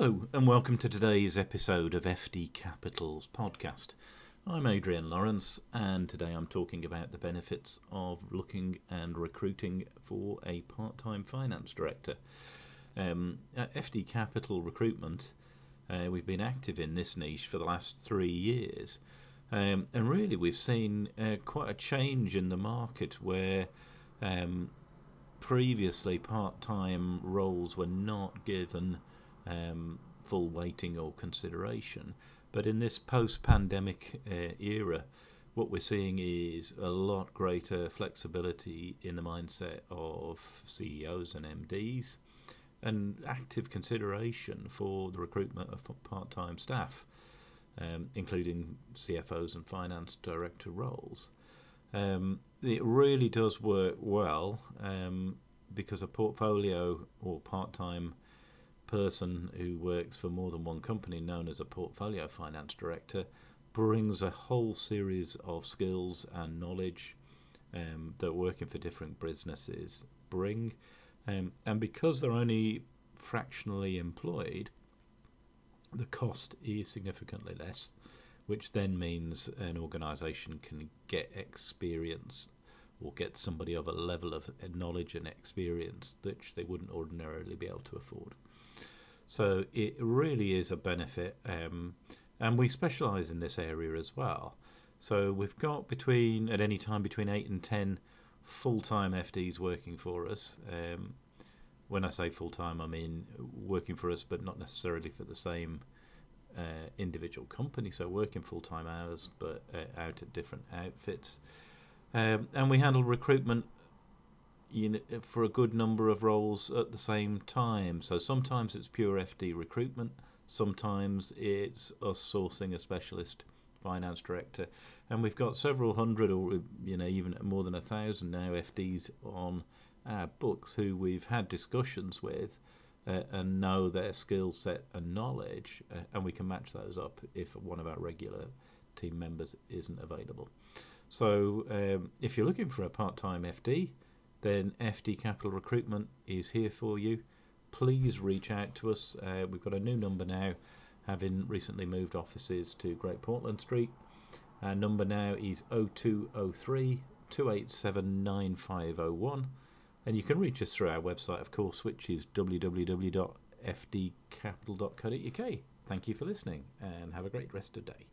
Hello, and welcome to today's episode of FD Capital's podcast. I'm Adrian Lawrence, and today I'm talking about the benefits of looking and recruiting for a part time finance director. Um, at FD Capital Recruitment, uh, we've been active in this niche for the last three years, um, and really we've seen uh, quite a change in the market where um, previously part time roles were not given um, full weighting or consideration. But in this post pandemic uh, era, what we're seeing is a lot greater flexibility in the mindset of CEOs and MDs and active consideration for the recruitment of part time staff, um, including CFOs and finance director roles. Um, it really does work well um, because a portfolio or part time person who works for more than one company, known as a portfolio finance director, brings a whole series of skills and knowledge um, that working for different businesses bring. Um, and because they're only fractionally employed, the cost is significantly less, which then means an organisation can get experience or get somebody of a level of knowledge and experience which they wouldn't ordinarily be able to afford. So it really is a benefit, um, and we specialise in this area as well. So we've got between at any time between eight and ten full-time FDs working for us. Um, when I say full-time, I mean working for us, but not necessarily for the same uh, individual company. So working full-time hours, but uh, out at different outfits. Um, and we handle recruitment you know, for a good number of roles at the same time. So sometimes it's pure FD recruitment, sometimes it's us sourcing a specialist finance director, and we've got several hundred or you know even more than a thousand now FDs on our books who we've had discussions with. Uh, and know their skill set and knowledge, uh, and we can match those up if one of our regular team members isn't available. So, um, if you're looking for a part time FD, then FD Capital Recruitment is here for you. Please reach out to us. Uh, we've got a new number now, having recently moved offices to Great Portland Street. Our number now is 0203 287 9501. And you can reach us through our website, of course, which is www.fdcapital.co.uk. Thank you for listening and have a great rest of day.